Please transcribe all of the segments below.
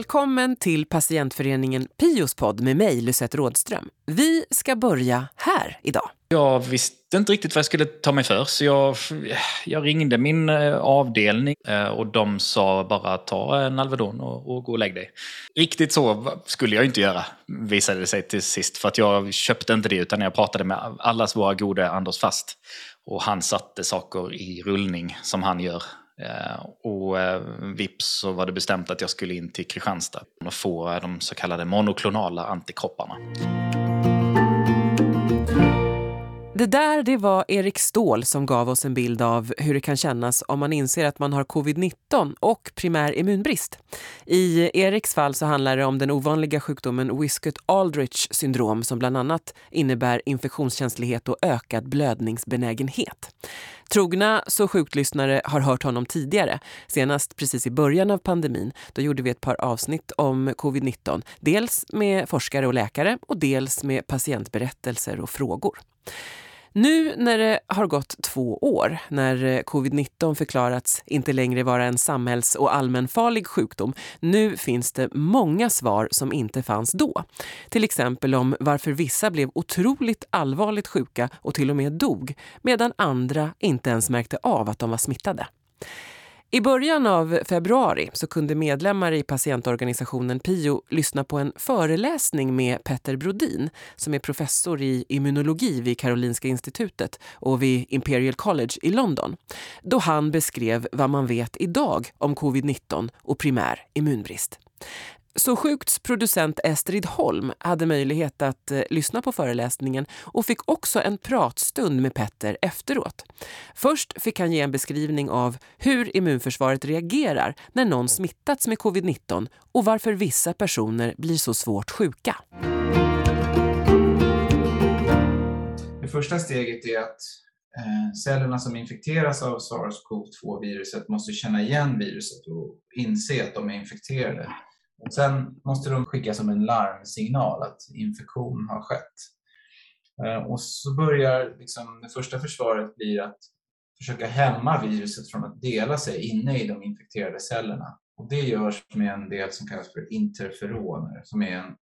Välkommen till patientföreningen Pios podd med mig, Lucette Rådström. Vi ska börja här idag. Jag visste inte riktigt vad jag skulle ta mig för, så jag, jag ringde min eh, avdelning eh, och de sa bara ta en Alvedon och, och gå och lägg dig. Riktigt så skulle jag inte göra, visade det sig till sist. För att jag köpte inte det, utan jag pratade med allas våra gode Anders Fast. Och han satte saker i rullning som han gör Eh, och eh, vips så var det bestämt att jag skulle in till Kristianstad och få de så kallade monoklonala antikropparna. Det där det var Erik Ståhl som gav oss en bild av hur det kan kännas om man inser att man har covid-19 och primär immunbrist. I Eriks fall så handlar det om den ovanliga sjukdomen Wiskott-Aldrich syndrom som bland annat innebär infektionskänslighet och ökad blödningsbenägenhet. Trogna så sjuklyssnare har hört honom tidigare, senast precis i början av pandemin. Då gjorde vi ett par avsnitt om covid-19, dels med forskare och läkare och dels med patientberättelser och frågor. Nu när det har gått två år, när eh, covid-19 förklarats inte längre vara en samhälls och allmänfarlig sjukdom, nu finns det många svar som inte fanns då. Till exempel om varför vissa blev otroligt allvarligt sjuka och till och med dog, medan andra inte ens märkte av att de var smittade. I början av februari så kunde medlemmar i patientorganisationen PIO lyssna på en föreläsning med Petter Brodin som är professor i immunologi vid Karolinska institutet och vid Imperial College i London. Då han beskrev vad man vet idag om covid-19 och primär immunbrist. Så Sjukts producent Estrid Holm hade möjlighet att eh, lyssna på föreläsningen och fick också en pratstund med Petter efteråt. Först fick han ge en beskrivning av hur immunförsvaret reagerar när någon smittats med covid-19 och varför vissa personer blir så svårt sjuka. Det första steget är att eh, cellerna som infekteras av SARS-CoV-2-viruset måste känna igen viruset och inse att de är infekterade. Sen måste de skicka som en larmsignal att infektion har skett. Eh, och så börjar liksom, det första försvaret blir att försöka hämma viruset från att dela sig inne i de infekterade cellerna. Och det görs med en del som kallas för interferoner, som är en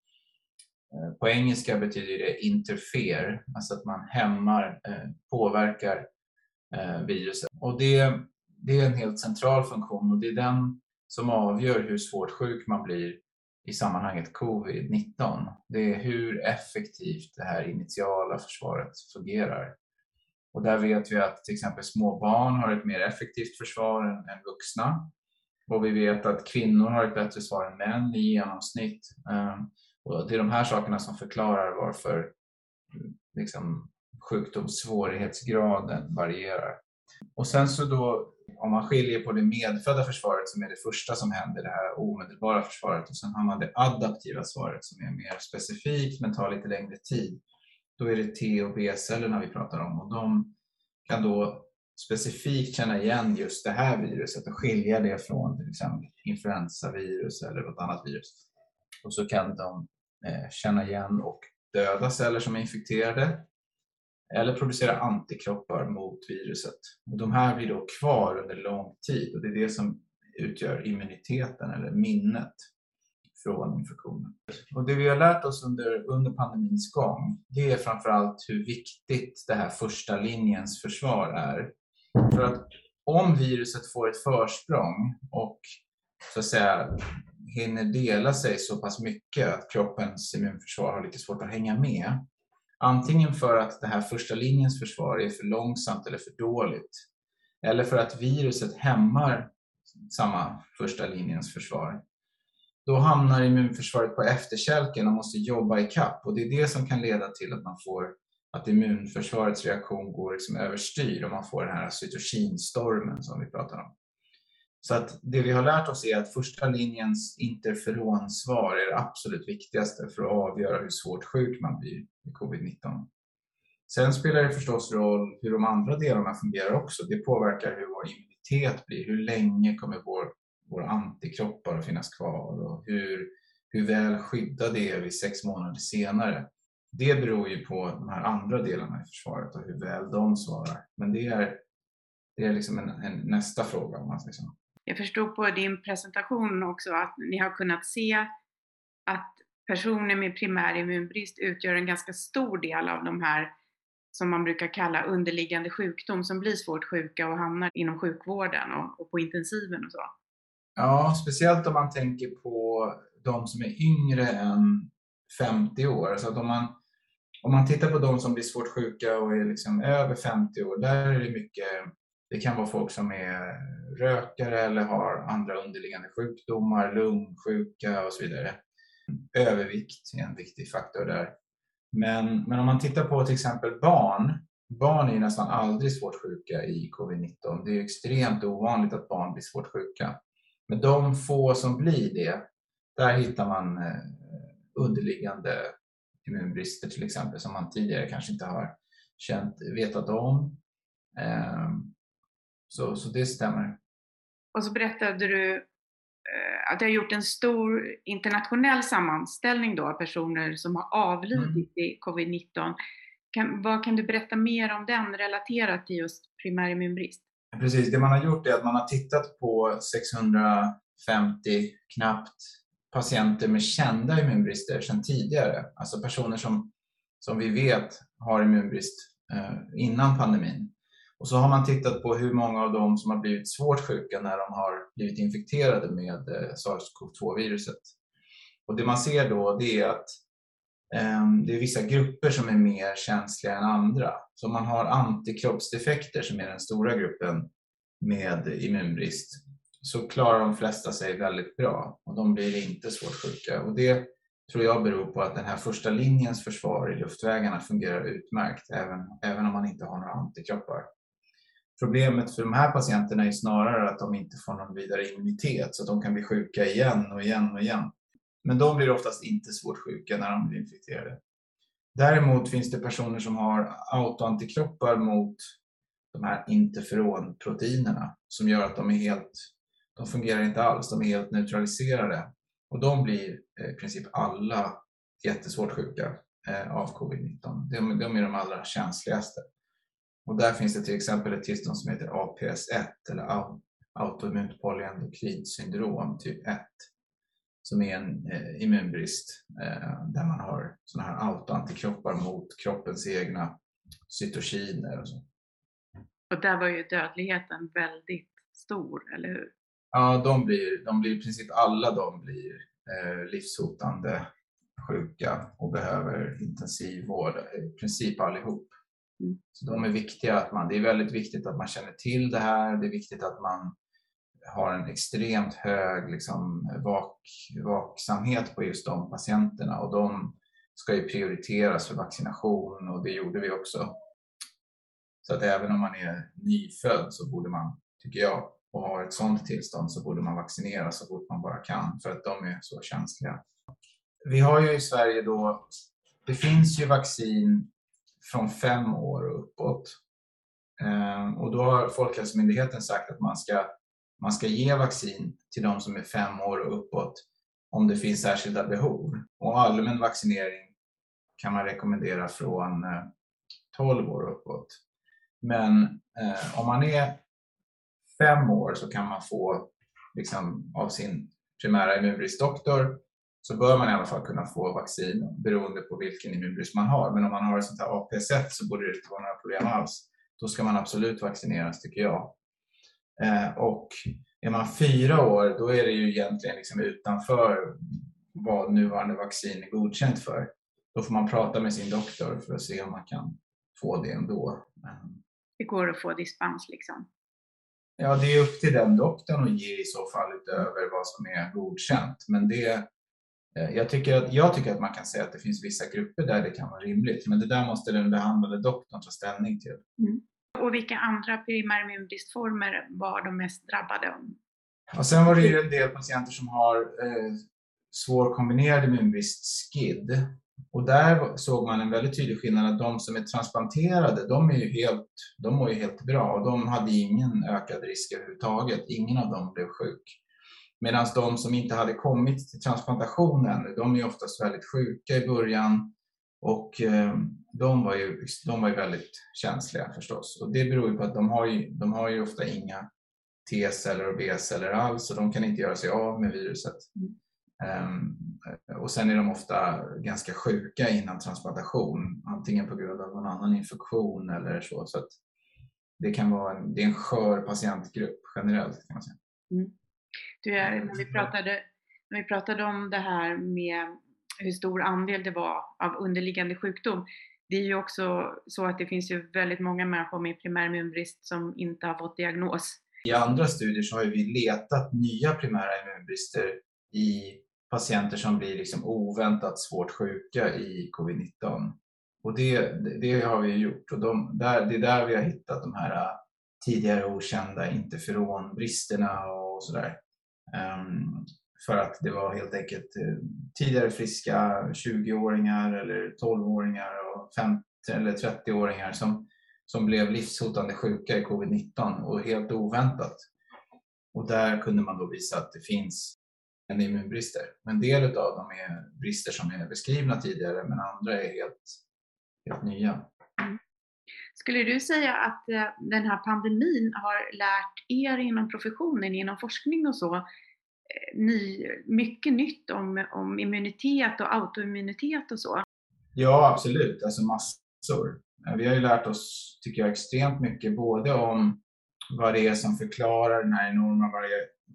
eh, på engelska betyder det interfer, alltså att man hämmar, eh, påverkar viruset. Och det, det är en helt central funktion och det är den som avgör hur svårt sjuk man blir i sammanhanget covid-19. Det är hur effektivt det här initiala försvaret fungerar. Och där vet vi att till exempel små barn har ett mer effektivt försvar än, än vuxna. Och vi vet att kvinnor har ett bättre svar än män i genomsnitt. Ehm, och det är de här sakerna som förklarar varför liksom, sjukdomssvårighetsgraden varierar. Och sen så då om man skiljer på det medfödda försvaret som är det första som händer, det här omedelbara försvaret, och sen har man det adaptiva svaret som är mer specifikt men tar lite längre tid. Då är det T och B-cellerna vi pratar om och de kan då specifikt känna igen just det här viruset och skilja det från till exempel influensavirus eller något annat virus. Och så kan de eh, känna igen och döda celler som är infekterade eller producera antikroppar mot viruset. Och de här blir då kvar under lång tid och det är det som utgör immuniteten eller minnet från infektionen. Och det vi har lärt oss under, under pandemins gång, det är framförallt hur viktigt det här första linjens försvar är. För att om viruset får ett försprång och så att säga hinner dela sig så pass mycket att kroppens immunförsvar har lite svårt att hänga med, Antingen för att det här första linjens försvar är för långsamt eller för dåligt. Eller för att viruset hämmar samma första linjens försvar. Då hamnar immunförsvaret på efterkälken och måste jobba i kapp. och det är det som kan leda till att man får att immunförsvarets reaktion går liksom överstyr och man får den här cytokinstormen som vi pratar om. Så att det vi har lärt oss är att första linjens interferonsvar är det absolut viktigaste för att avgöra hur svårt sjuk man blir i covid-19. Sen spelar det förstås roll hur de andra delarna fungerar också. Det påverkar hur vår immunitet blir. Hur länge kommer vår, våra antikroppar att finnas kvar och hur, hur väl skyddade är vi sex månader senare. Det beror ju på de här andra delarna i försvaret och hur väl de svarar. Men det är, det är liksom en, en nästa fråga om man säger så. Jag förstod på din presentation också att ni har kunnat se att personer med primär immunbrist utgör en ganska stor del av de här som man brukar kalla underliggande sjukdom som blir svårt sjuka och hamnar inom sjukvården och, och på intensiven och så. Ja, speciellt om man tänker på de som är yngre än 50 år. Så att om man, om man tittar på de som blir svårt sjuka och är liksom över 50 år, där är det mycket det kan vara folk som är rökare eller har andra underliggande sjukdomar, lungsjuka och så vidare. Övervikt är en viktig faktor där. Men, men om man tittar på till exempel barn. Barn är nästan aldrig svårt sjuka i covid-19. Det är extremt ovanligt att barn blir svårt sjuka. Men de få som blir det, där hittar man eh, underliggande immunbrister till exempel som man tidigare kanske inte har känt, vetat om. Ehm, så, så det stämmer. Och så berättade du eh, att du har gjort en stor internationell sammanställning då av personer som har avlidit mm. i covid-19. Kan, vad kan du berätta mer om den relaterat till just primär immunbrist? Precis, det man har gjort är att man har tittat på 650 knappt patienter med kända immunbrister sedan tidigare. Alltså personer som, som vi vet har immunbrist eh, innan pandemin. Och så har man tittat på hur många av dem som har blivit svårt sjuka när de har blivit infekterade med eh, SARS-CoV-2-viruset. Och det man ser då det är att ehm, det är vissa grupper som är mer känsliga än andra. Så om man har antikroppsdefekter som är den stora gruppen med immunbrist så klarar de flesta sig väldigt bra och de blir inte svårt sjuka. Och det tror jag beror på att den här första linjens försvar i luftvägarna fungerar utmärkt även, även om man inte har några antikroppar. Problemet för de här patienterna är snarare att de inte får någon vidare immunitet så att de kan bli sjuka igen och igen och igen. Men de blir oftast inte svårt sjuka när de blir infekterade. Däremot finns det personer som har autoantikroppar mot de här interferonproteinerna som gör att de är helt, de fungerar inte alls, de är helt neutraliserade. Och de blir eh, i princip alla jättesvårt sjuka eh, av covid-19. De, de är de allra känsligaste. Och där finns det till exempel ett tillstånd som heter APS1 eller autoimmunt polyendokrin syndrom typ 1 som är en eh, immunbrist eh, där man har sådana här autoantikroppar mot kroppens egna cytokiner. Och, så. och där var ju dödligheten väldigt stor, eller hur? Ja, de blir, de blir i princip alla de blir eh, livshotande sjuka och behöver intensivvård, i princip allihop. Mm. Så de är viktiga att man, det är väldigt viktigt att man känner till det här. Det är viktigt att man har en extremt hög liksom, vak, vaksamhet på just de patienterna och de ska ju prioriteras för vaccination och det gjorde vi också. Så att även om man är nyfödd så borde man, tycker jag, och har ett sådant tillstånd så borde man vaccinera så fort man bara kan för att de är så känsliga. Vi har ju i Sverige då, det finns ju vaccin från fem år och uppåt. Ehm, och då har Folkhälsomyndigheten sagt att man ska, man ska ge vaccin till de som är fem år och uppåt om det finns särskilda behov. Och allmän vaccinering kan man rekommendera från eh, 12 år och uppåt. Men eh, om man är fem år så kan man få liksom, av sin primära immunbristdoktor så bör man i alla fall kunna få vaccin beroende på vilken immunbrist man har. Men om man har ett sånt här APS1 så borde det inte vara några problem alls. Då ska man absolut vaccineras tycker jag. Eh, och är man fyra år då är det ju egentligen liksom utanför vad nuvarande vaccin är godkänt för. Då får man prata med sin doktor för att se om man kan få det ändå. Det går att få dispens liksom? Ja, det är upp till den doktorn att ge i så fall utöver vad som är godkänt. Men det, jag tycker, att, jag tycker att man kan säga att det finns vissa grupper där det kan vara rimligt, men det där måste den behandlade doktorn ta ställning till. Mm. Och vilka andra primärimmunbristformer var de mest drabbade av? Och sen var det ju en del patienter som har eh, svår kombinerad immunbrist, SKID. Och där såg man en väldigt tydlig skillnad att de som är transplanterade, de, är ju helt, de mår ju helt bra och de hade ingen ökad risk överhuvudtaget. Ingen av dem blev sjuk. Medan de som inte hade kommit till transplantationen, de är oftast väldigt sjuka i början och eh, de var ju, de var ju väldigt känsliga förstås. Och det beror ju på att de har ju, de har ju ofta inga T-celler och B-celler alls och de kan inte göra sig av med viruset. Um, och sen är de ofta ganska sjuka innan transplantation, antingen på grund av någon annan infektion eller så. så det kan vara en, det är en skör patientgrupp generellt kan man säga. Mm. Du, när, vi pratade, när vi pratade om det här med hur stor andel det var av underliggande sjukdom. Det är ju också så att det finns ju väldigt många människor med primär immunbrist som inte har fått diagnos. I andra studier så har vi letat nya primära immunbrister i patienter som blir liksom oväntat svårt sjuka i covid-19. Och det, det har vi gjort och de, där, det är där vi har hittat de här tidigare okända interferonbristerna och sådär. Ehm, för att det var helt enkelt eh, tidigare friska 20-åringar eller 12-åringar och 50 eller 30-åringar som, som blev livshotande sjuka i covid-19 och helt oväntat. Och där kunde man då visa att det finns en immunbrister. En del av dem är brister som är beskrivna tidigare men andra är helt, helt nya. Mm. Skulle du säga att eh, den här pandemin har lärt er inom professionen, inom forskning och så, eh, ny, mycket nytt om, om immunitet och autoimmunitet och så. Ja, absolut. Alltså massor. Eh, vi har ju lärt oss, tycker jag, extremt mycket både om vad det är som förklarar den här enorma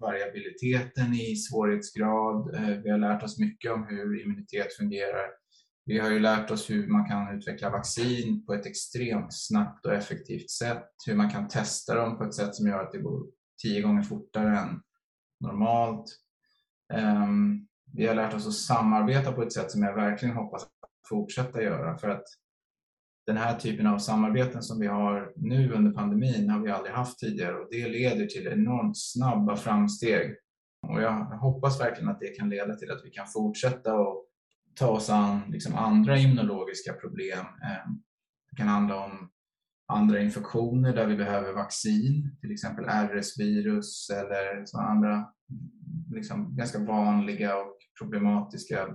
variabiliteten i svårighetsgrad. Vi har lärt oss mycket om hur immunitet fungerar. Vi har ju lärt oss hur man kan utveckla vaccin på ett extremt snabbt och effektivt sätt. Hur man kan testa dem på ett sätt som gör att det går tio gånger fortare än normalt. Um, vi har lärt oss att samarbeta på ett sätt som jag verkligen hoppas fortsätta göra för att den här typen av samarbeten som vi har nu under pandemin har vi aldrig haft tidigare och det leder till enormt snabba framsteg. Och jag hoppas verkligen att det kan leda till att vi kan fortsätta och ta oss an liksom andra immunologiska problem. Eh, det kan handla om andra infektioner där vi behöver vaccin, till exempel RS-virus eller andra liksom, ganska vanliga och problematiska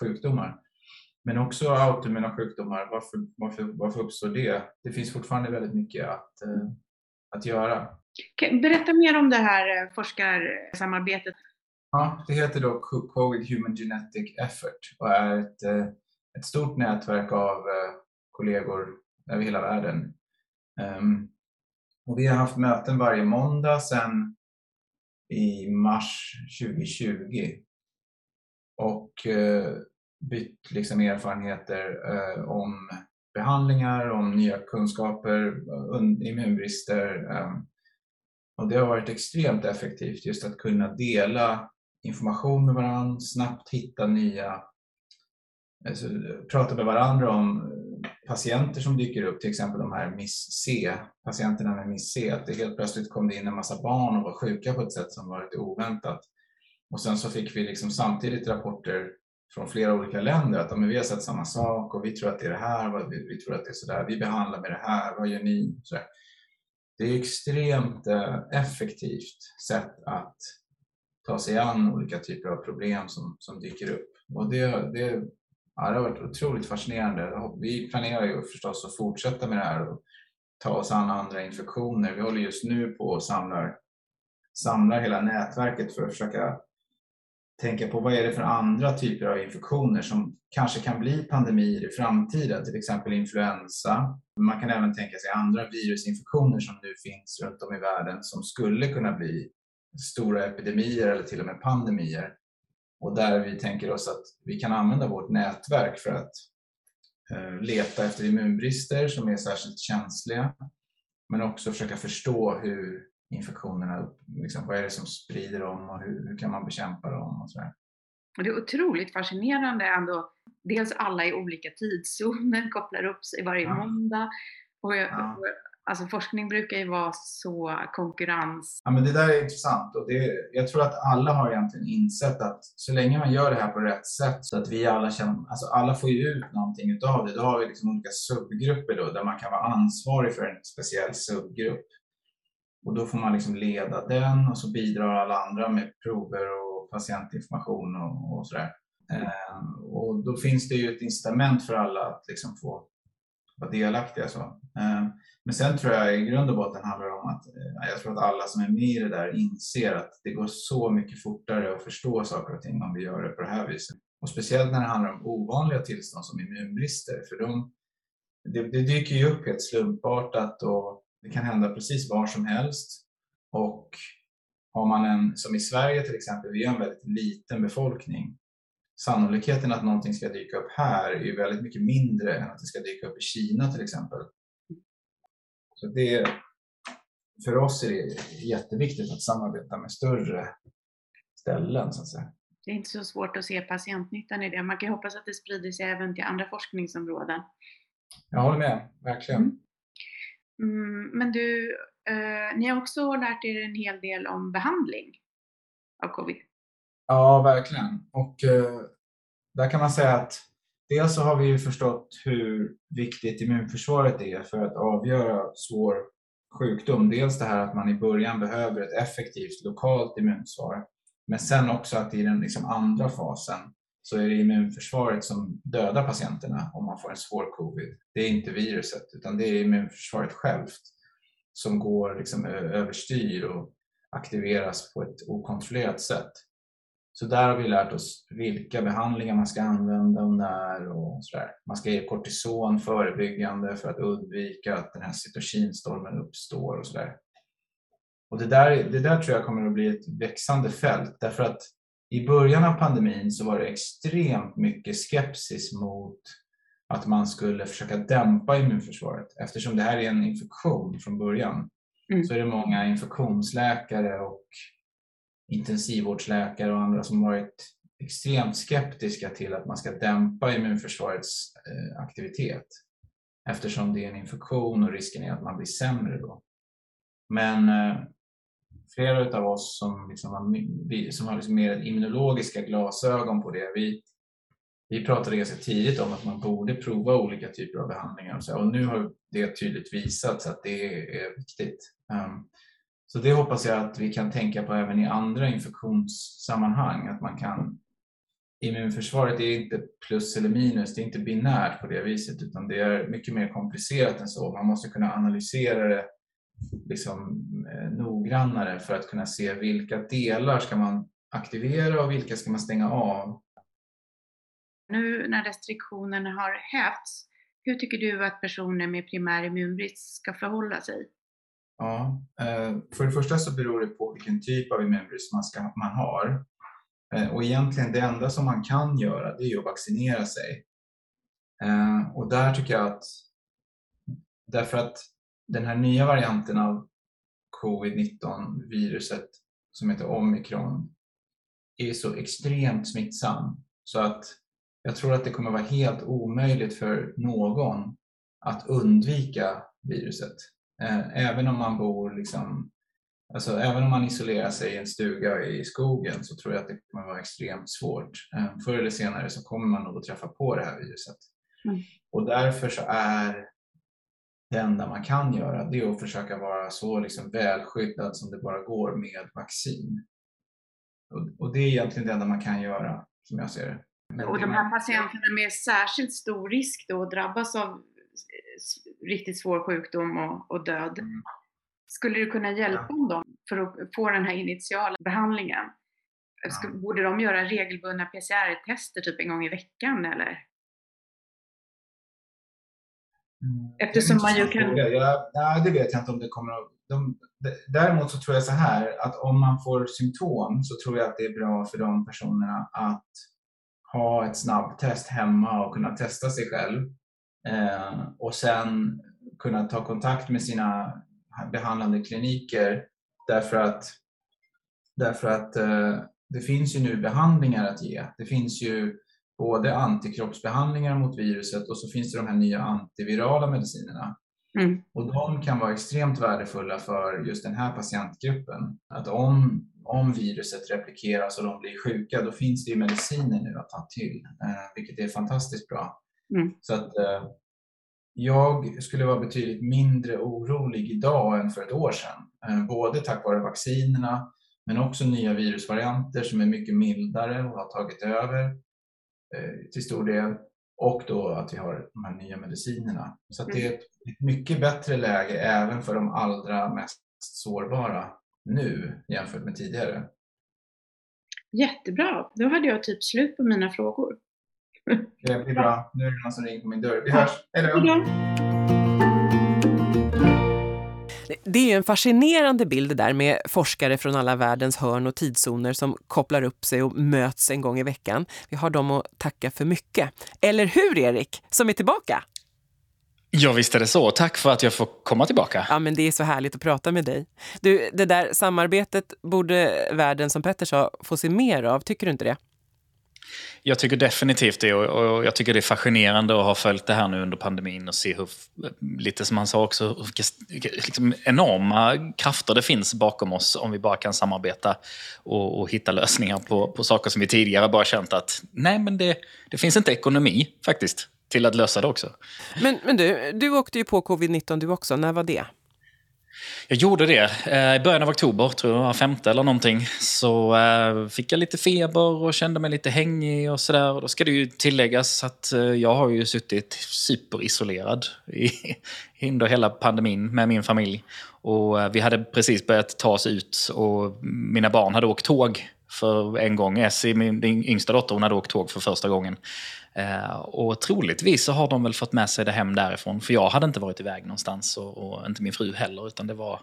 sjukdomar. Men också autoimmuna sjukdomar. Varför, varför, varför uppstår det? Det finns fortfarande väldigt mycket att, eh, att göra. Berätta mer om det här eh, forskarsamarbetet. Ja, det heter då Covid Human Genetic Effort och är ett, eh, ett stort nätverk av eh, kollegor över hela världen ehm, och vi har haft möten varje måndag sedan i mars 2020 och eh, bytt liksom erfarenheter om behandlingar, om nya kunskaper, immunbrister. Ehm. Och det har varit extremt effektivt just att kunna dela information med varandra, snabbt hitta nya, alltså, prata med varandra om eh, patienter som dyker upp, till exempel de här Miss C, patienterna med Miss C, att det helt plötsligt kom det in en massa barn och var sjuka på ett sätt som var lite oväntat. Och sen så fick vi liksom samtidigt rapporter från flera olika länder att vi har sett samma sak och vi tror att det är det här, vi, vi tror att det är sådär, vi behandlar med det här, vad gör ni? Det är extremt eh, effektivt sätt att ta sig an olika typer av problem som, som dyker upp. Och det, det ja, det har varit otroligt fascinerande. Vi planerar ju förstås att fortsätta med det här och ta oss an andra infektioner. Vi håller just nu på och samlar, samlar hela nätverket för att försöka tänka på vad är det för andra typer av infektioner som kanske kan bli pandemier i framtiden, till exempel influensa. Man kan även tänka sig andra virusinfektioner som nu finns runt om i världen som skulle kunna bli stora epidemier eller till och med pandemier. Och där vi tänker oss att vi kan använda vårt nätverk för att eh, leta efter immunbrister som är särskilt känsliga. Men också försöka förstå hur infektionerna, liksom, vad är det som sprider dem och hur, hur kan man bekämpa dem och sådär. Det är otroligt fascinerande ändå. Dels alla i olika tidszoner kopplar upp sig varje ja. måndag. Och, ja. Alltså forskning brukar ju vara så konkurrens... Ja, men det där är intressant och det, jag tror att alla har egentligen insett att så länge man gör det här på rätt sätt så att vi alla känner, alltså alla får ju ut någonting utav det. Då har vi liksom olika subgrupper då där man kan vara ansvarig för en speciell subgrupp. Och då får man liksom leda den och så bidrar alla andra med prover och patientinformation och, och sådär. Eh, och då finns det ju ett incitament för alla att liksom få vara delaktiga. Så. Ehm, men sen tror jag i grund och botten handlar det om att eh, jag tror att alla som är med i det där inser att det går så mycket fortare att förstå saker och ting om vi gör det på det här viset. Och speciellt när det handlar om ovanliga tillstånd som immunbrister, för de, det, det dyker ju upp helt slumpartat och det kan hända precis var som helst. Och har man en, som i Sverige till exempel, vi har en väldigt liten befolkning. Sannolikheten att någonting ska dyka upp här är ju väldigt mycket mindre än att det ska dyka upp i Kina till exempel. Så det, för oss är det jätteviktigt att samarbeta med större ställen så att säga. Det är inte så svårt att se patientnyttan i det. Man kan hoppas att det sprider sig även till andra forskningsområden. Jag håller med, verkligen. Mm. Mm, men du, eh, ni har också lärt er en hel del om behandling av covid. Ja, verkligen. Och eh, där kan man säga att dels så har vi ju förstått hur viktigt immunförsvaret är för att avgöra svår sjukdom. Dels det här att man i början behöver ett effektivt lokalt immunsvar. Men sen också att i den liksom andra fasen så är det immunförsvaret som dödar patienterna om man får en svår covid. Det är inte viruset utan det är immunförsvaret självt som går liksom överstyr och aktiveras på ett okontrollerat sätt. Så där har vi lärt oss vilka behandlingar man ska använda och när och sådär. Man ska ge kortison förebyggande för att undvika att den här cytokinstormen uppstår och sådär. Och det där, det där tror jag kommer att bli ett växande fält därför att i början av pandemin så var det extremt mycket skepsis mot att man skulle försöka dämpa immunförsvaret. Eftersom det här är en infektion från början mm. så är det många infektionsläkare och intensivvårdsläkare och andra som varit extremt skeptiska till att man ska dämpa immunförsvarets eh, aktivitet eftersom det är en infektion och risken är att man blir sämre då. Men eh, flera av oss som, liksom har, som har liksom mer immunologiska glasögon på det, vi, vi pratade ganska tidigt om att man borde prova olika typer av behandlingar och, så, och nu har det tydligt visats att det är viktigt. Ehm, så det hoppas jag att vi kan tänka på även i andra infektionssammanhang, att man kan Immunförsvaret är inte plus eller minus, det är inte binärt på det viset utan det är mycket mer komplicerat än så. Man måste kunna analysera det liksom, eh, noggrannare för att kunna se vilka delar ska man aktivera och vilka ska man stänga av. Nu när restriktionerna har hävts, hur tycker du att personer med primär immunbrist ska förhålla sig? Ja, eh, för det första så beror det på vilken typ av immunbrist man, ska, man har. Eh, och egentligen det enda som man kan göra det är att vaccinera sig. Eh, och där tycker jag att därför att den här nya varianten av covid-19 viruset som heter omikron är så extremt smittsam så att jag tror att det kommer vara helt omöjligt för någon att undvika viruset. Eh, även om man bor liksom, alltså även om man isolerar sig i en stuga i skogen så tror jag att det kommer vara extremt svårt. Eh, förr eller senare så kommer man nog att träffa på det här viruset. Mm. Och därför så är det enda man kan göra det är att försöka vara så liksom välskyddad som det bara går med vaccin. Och, och det är egentligen det enda man kan göra som jag ser det. Men och de här patienterna med särskilt stor risk då att drabbas av riktigt svår sjukdom och, och död. Mm. Skulle du kunna hjälpa ja. dem för att få den här initiala behandlingen? Ja. Borde de göra regelbundna PCR-tester typ en gång i veckan eller? Mm. Eftersom man ju kan... Ja, ja, det vet jag inte om det kommer att... De, däremot så tror jag så här att om man får symptom så tror jag att det är bra för de personerna att ha ett snabbtest hemma och kunna testa sig själv Eh, och sen kunna ta kontakt med sina behandlande kliniker därför att, därför att eh, det finns ju nu behandlingar att ge. Det finns ju både antikroppsbehandlingar mot viruset och så finns det de här nya antivirala medicinerna. Mm. Och de kan vara extremt värdefulla för just den här patientgruppen. Att om, om viruset replikeras och de blir sjuka, då finns det ju mediciner nu att ta till, eh, vilket är fantastiskt bra. Mm. Så att eh, jag skulle vara betydligt mindre orolig idag än för ett år sedan. Eh, både tack vare vaccinerna men också nya virusvarianter som är mycket mildare och har tagit över eh, till stor del. och då att vi har de här nya medicinerna. Så det Mm. är ett mycket bättre läge även för de allra mest sårbara nu jämfört med tidigare. Jättebra, då hade jag typ slut på mina frågor. Det blir bra. Nu är det någon som ringer på min dörr. Vi hörs. Hej då! Det är ju en fascinerande bild det där med forskare från alla världens hörn och tidszoner som kopplar upp sig och möts en gång i veckan. Vi har dem att tacka för mycket. Eller hur Erik, som är tillbaka? Ja, visst är det så. Tack för att jag får komma tillbaka. Ja, men det är så härligt att prata med dig. Du, det där samarbetet borde världen, som Petter sa, få se mer av. Tycker du inte det? Jag tycker definitivt det och jag tycker det är fascinerande att ha följt det här nu under pandemin och se hur, lite som han sa också, vilka liksom enorma krafter det finns bakom oss om vi bara kan samarbeta och, och hitta lösningar på, på saker som vi tidigare bara känt att nej men det, det finns inte ekonomi faktiskt till att lösa det också. Men, men du, du åkte ju på covid-19 du också. När var det? Jag gjorde det. Eh, I början av oktober, tror jag, femte eller någonting, så eh, fick jag lite feber och kände mig lite hängig och sådär. Då ska det ju tilläggas att eh, jag har ju suttit superisolerad i, under hela pandemin med min familj. Och vi hade precis börjat ta oss ut och mina barn hade åkt tåg för en gång. Essie, min yngsta dotter, hon hade åkt tåg för första gången. Eh, och troligtvis så har de väl fått med sig det hem därifrån. För jag hade inte varit iväg någonstans och, och inte min fru heller. Utan det var,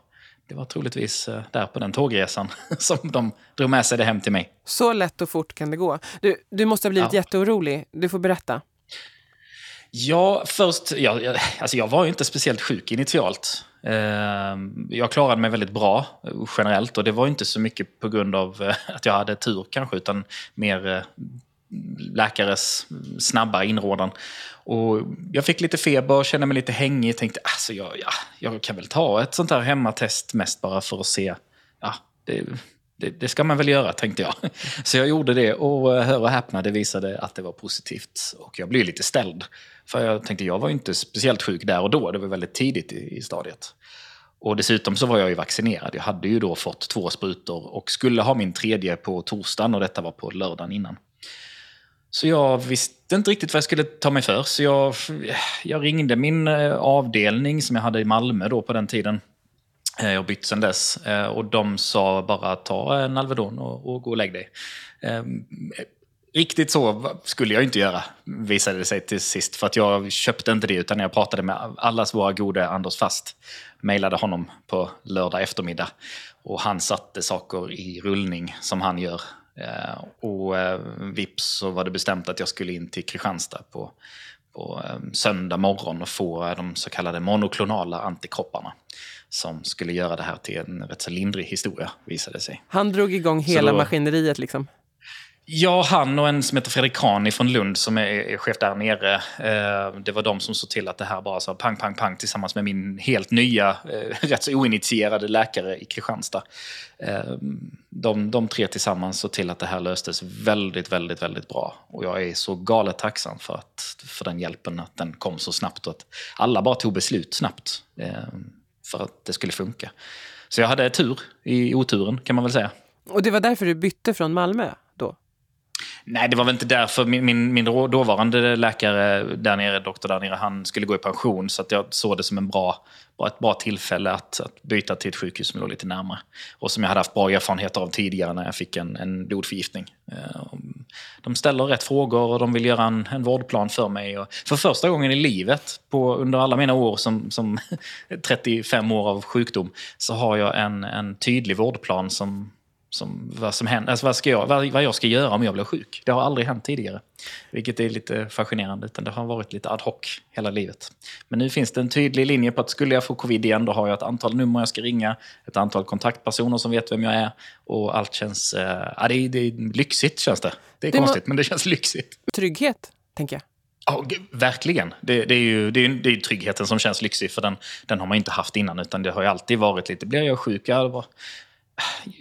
det var troligtvis eh, där på den tågresan som de drog med sig det hem till mig. Så lätt och fort kan det gå. Du, du måste ha blivit Ja. jätteorolig. Du får berätta. Ja, först... Ja, jag, alltså jag var ju inte speciellt sjuk initialt. Eh, jag klarade mig väldigt bra eh, generellt och det var inte så mycket på grund av att jag hade tur kanske utan mer läkares snabba inrådan. Och jag fick lite feber, kände mig lite hängig tänkte alltså jag, ja, jag kan väl ta ett sånt här hemmatest mest bara för att se. Ja, det, det, det ska man väl göra, tänkte jag. Så jag gjorde det och eh, hör och häpna, det visade att det var positivt. Och jag blev lite ställd. För jag tänkte, jag var ju inte speciellt sjuk där och då. Det var väldigt tidigt i, i stadiet. Och dessutom så var jag ju vaccinerad. Jag hade ju då fått två sprutor och skulle ha min tredje på torsdagen och detta var på lördagen innan. Så jag visste inte riktigt vad jag skulle ta mig för. Så jag, jag ringde min eh, avdelning som jag hade i Malmö då på den tiden. Eh, jag har bytt sen dess. Eh, och de sa bara ta en Alvedon och, och gå och lägg dig. Ehm, riktigt så skulle jag inte göra, visade det sig till sist. För att jag köpte inte det, utan jag pratade med allas våra gode Anders Fast. Mailade honom på lördag eftermiddag. Och han satte saker i rullning, som han gör. Eh, Och eh, vips så var det bestämt att jag skulle in till Kristianstad på, på eh, söndag morgon och få de så kallade monoklonala antikropparna. Som skulle göra det här till en rätt så lindrig historia, visade sig. Han drog igång hela då- maskineriet liksom. Ja, han och en som heter Fredrik Kani från Lund som är, chef där nere. Eh, det var de som såg till att det här bara sa pang, pang, pang tillsammans med min helt nya, eh, rätt så oinitierade läkare i Kristianstad. Eh, de, de tre tillsammans såg till att det här löstes väldigt, väldigt, väldigt bra. Och jag är så galet tacksam för, att, för den hjälpen, att den kom så snabbt och att alla bara tog beslut snabbt för att det skulle funka. Så jag hade tur i oturen kan man väl säga. Och det var därför du bytte från Malmö? Nej, det var väl inte därför. Min, min, min dåvarande läkare där nere, doktor där nere, han skulle gå i pension. Så att jag såg det som en bra, ett bra tillfälle att, att byta till ett sjukhus som låg lite närmare. Och som jag hade haft bra erfarenheter av tidigare när jag fick en, en blodförgiftning. Eh, de ställer rätt frågor och de vill göra en, en vårdplan för mig. Och för första gången i livet, på, under alla mina år som, som 35 år av sjukdom, så har jag en, en tydlig vårdplan som, som, vad, som händer, alltså vad, ska jag, vad, vad jag ska göra om jag blir sjuk. Det har aldrig hänt tidigare. Vilket är lite fascinerande. Utan det har varit lite ad hoc hela livet. Men nu finns det en tydlig linje på att skulle jag få covid igen då har jag ett antal nummer jag ska ringa. Ett antal kontaktpersoner som vet vem jag är. Och allt känns... Eh, ja, det, är, det är lyxigt känns det. Det är Det konstigt men det känns lyxigt. Trygghet, tänker jag. Ja, g- verkligen. Det, det är ju det är, det är tryggheten som känns lyxig, för den, den har man inte haft innan. Utan det har ju alltid varit lite, blir jag sjuk, ja,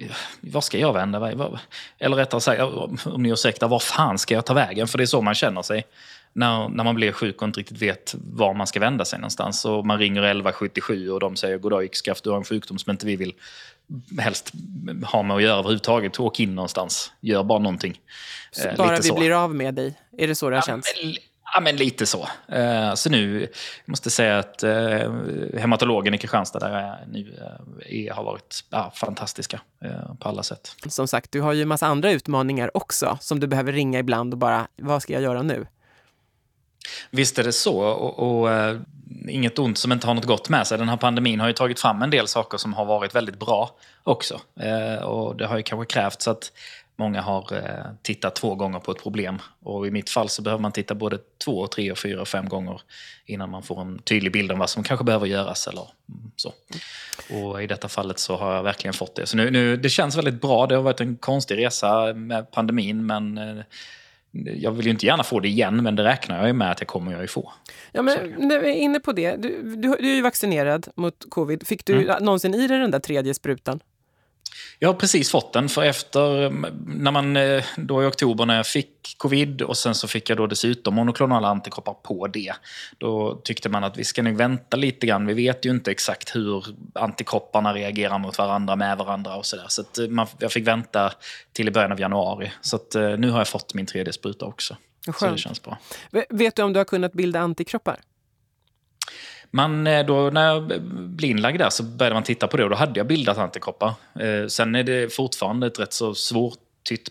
vad, vad ska jag vända mig? Eller rättare sagt, om ni ursäktar, var fan ska jag ta vägen? För det är så man känner sig när, när man blir sjuk och inte riktigt vet var man ska vända sig någonstans. Och man ringer 1177 och de säger goddag yxskaft, du har en sjukdom som inte vi vill helst ha med att göra överhuvudtaget. Åk in någonstast, gör bara någonting. Så Eh, bara lite vi så. blir av med dig. Är det så det har känts? Ja, Ja, men lite så. Uh, så nu, jag måste säga att uh, hematologen i Kristianstad där jag är nu uh, har varit uh, fantastiska på alla sätt. Som sagt, du har ju en massa andra utmaningar också som du behöver ringa ibland och bara, vad ska jag göra nu? Visst är det så. Och, och inget ont som inte har något gott med sig. Den här pandemin har ju tagit fram en del saker som har varit väldigt bra också. Uh, och det har ju kanske krävts att många har uh, tittat två gånger på ett problem. Och i mitt fall så behöver man titta både två, tre, och fyra och fem gånger innan man får en tydlig bild om vad som kanske behöver göras eller så. Och i detta fallet så har jag verkligen fått det. Så nu, nu det känns väldigt bra. Det har varit en konstig resa med pandemin men jag vill ju inte gärna få det igen, men det räknar jag ju med att jag kommer jag ju få. Ja, men när vi är inne på det, du, du, du är ju vaccinerad mot covid. Fick du mm. någonsin i dig den där tredje sprutan? Jag har precis fått den, för efter, när man, eh, då i oktober när jag fick covid och sen så fick jag då dessutom monoklonala antikroppar på det. Då tyckte man att vi ska nog vänta lite grann. Vi vet ju inte exakt hur antikropparna reagerar mot varandra, med varandra och sådär. Så att eh, man, jag fick vänta till i början av januari. Så att eh, nu har jag fått min tredje spruta också. Skönt. Så det känns bra. Vet du om du har kunnat bilda antikroppar? Man, eh, då, när jag blev inlagd där så började man titta på det och då hade jag bildat antikroppar. Eh, sen är det fortfarande ett rätt så svårt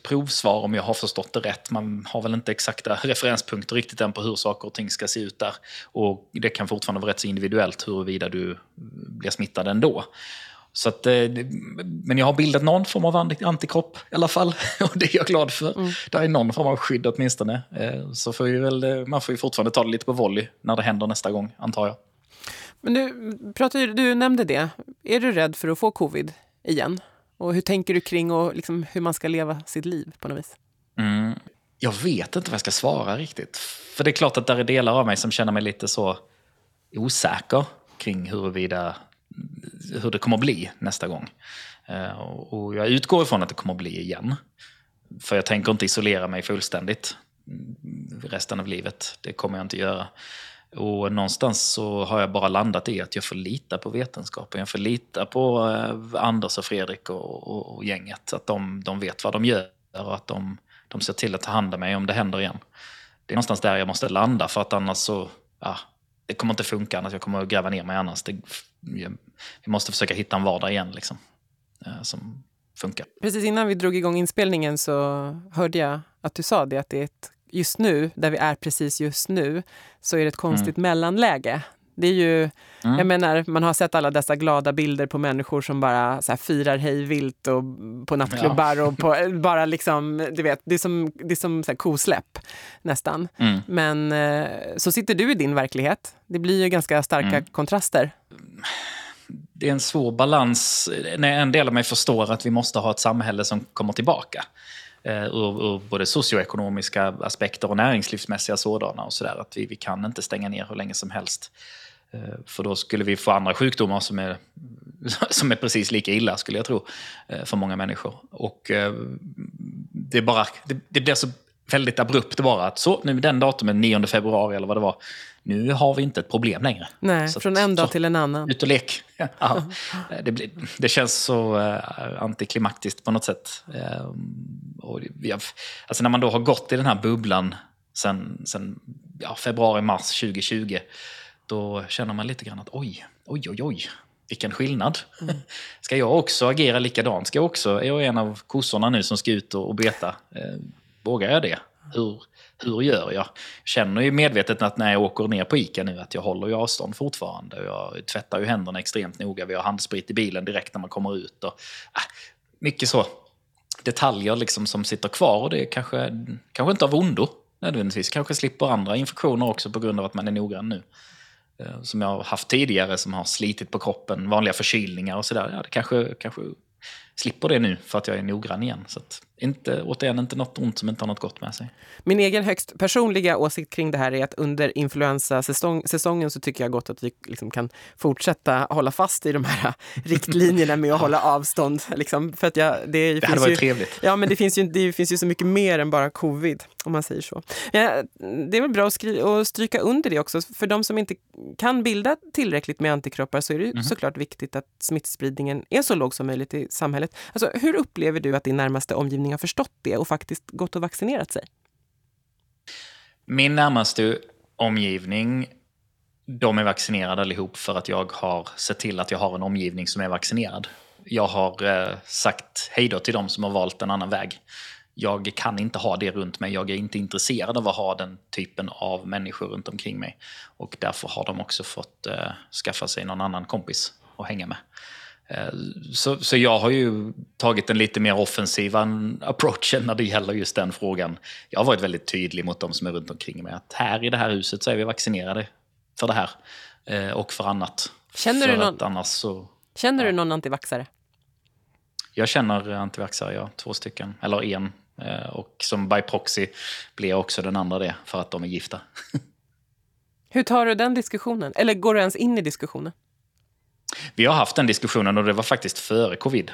provsvar om jag har förstått det rätt. Man har väl inte exakta referenspunkter riktigt än på hur saker och ting ska se ut där. Och det kan fortfarande vara rätt så individuellt huruvida du blir smittad ändå. Så att, eh, men jag har bildat någon form av antikropp i alla fall. Och det är jag glad för. Mm. Det är någon form av skydd åtminstone. Så får väl, man får ju fortfarande ta det lite på volley när det händer nästa gång, antar jag. Men du, pratar, du nämnde det. Är du rädd för att få covid igen? Och hur tänker du kring och liksom hur man ska leva sitt liv på något vis? Mm. Jag vet inte vad jag ska svara riktigt. För det är klart att det är delar av mig som känner mig lite så osäker kring huruvida, hur det kommer att bli nästa gång. Eh, och jag utgår ifrån att det kommer att bli igen. För jag tänker inte isolera mig fullständigt resten av livet. Det kommer jag inte göra. Och någonstans så har jag bara landat i att jag får lita på vetenskapen. Jag får lita på eh, Anders och Fredrik och, och, och gänget. Att de, de vet vad de gör och att de, de ser till att ta hand om mig om det händer igen. Det är någonstans där jag måste landa för att annars så, ja, det kommer inte funka annars. Jag kommer att gräva ner mig annars. Det, vi måste försöka hitta en vardag igen liksom, eh, som funkar. Precis innan vi drog igång inspelningen så hörde jag att du sa det, att det är ett just nu, där vi är precis just nu, så är det ett konstigt mm. mellanläge. Det är ju, mm. jag menar, man har sett alla dessa glada bilder på människor som bara så här, firar hej vilt och på nattklubbar ja. och på, bara liksom, du vet, det är som, det är som så här, kosläpp nästan. Mm. Men eh, så sitter du i din verklighet. Det blir ju ganska starka mm. kontraster. Det är en svår balans. När en del av mig förstår att vi måste ha ett samhälle som kommer tillbaka eh, ur, ur både socioekonomiska aspekter och näringslivsmässiga sådana. Och så där, att vi, vi kan inte stänga ner hur länge som helst. Eh, för då skulle vi få andra sjukdomar som är, som är precis lika illa, skulle jag tro, eh, för många människor. Och eh, det, är bara, det, det blir så väldigt abrupt bara att så, nu den datumen, 9 februari eller vad det var, nu har vi inte ett problem längre. Nej, så från en dag så, till en annan. Ut och lek. ja, det, blir, det känns så uh, antiklimaktiskt på något sätt. Uh, och jag, alltså när man då har gått i den här bubblan sen, sen ja, februari, mars 2020, då känner man lite grann att oj, oj, oj, oj, vilken skillnad. Mm. Ska jag också agera likadant? Ska jag också, är jag en av kossorna nu som ska ut och, och beta? Eh, vågar jag det? Hur, hur gör jag? Jag känner ju medvetet att när jag åker ner på ICA nu att jag håller ju avstånd fortfarande. Jag tvättar ju händerna extremt noga. Vi har handsprit i bilen direkt när man kommer ut. Och, äh, mycket så detaljer liksom som sitter kvar och det är kanske, kanske inte av ondo nödvändigtvis. Kanske slipper andra infektioner också på grund av att man är noggrann nu. Eh, som jag har haft tidigare som har slitit på kroppen, vanliga förkylningar och sådär. Ja, det kanske, kanske slipper det nu för att jag är noggrann igen. Så att, inte, återigen, inte något ont som inte har något gott med sig. Min egen högst personliga åsikt kring det här är att under influensasäsongen så tycker jag gott att vi liksom kan fortsätta hålla fast i de här riktlinjerna med att hålla avstånd. Liksom, för att jag, det, det hade varit ju, trevligt. Ja, men det finns, ju, det finns ju så mycket mer än bara covid, om man säger så. Ja, det är väl bra att, skri, att stryka under det också. För de som inte kan bilda tillräckligt med antikroppar så är det mm. såklart viktigt att smittspridningen är så låg som möjligt i samhället. Alltså, hur upplever du att din närmaste omgivning har förstått det och faktiskt gått och vaccinerat sig? Min närmaste omgivning, de är vaccinerade allihop för att jag har sett till att jag har en omgivning som är vaccinerad. Jag har eh, sagt hej då till dem som har valt en annan väg. Jag kan inte ha det runt mig. Jag är inte intresserad av att ha den typen av människor runt omkring mig. Och därför har de också fått eh, skaffa sig någon annan kompis att hänga med. Eh, så, så jag har ju tagit en lite mer offensiv approach när det gäller just den frågan. Jag har varit väldigt tydlig mot de som är runt omkring mig att här i det här huset så är vi vaccinerade för det här eh, och för annat. Känner, för du någon, annars så, känner ja. du någon antivaxare? Jag känner antivaxare, ja. Två stycken. Eller en. Eh, och som by proxy blir också den andra det, för att de är gifta. Hur tar du den diskussionen? Eller går du ens in i diskussionen? Vi har haft den diskussionen och det var faktiskt före covid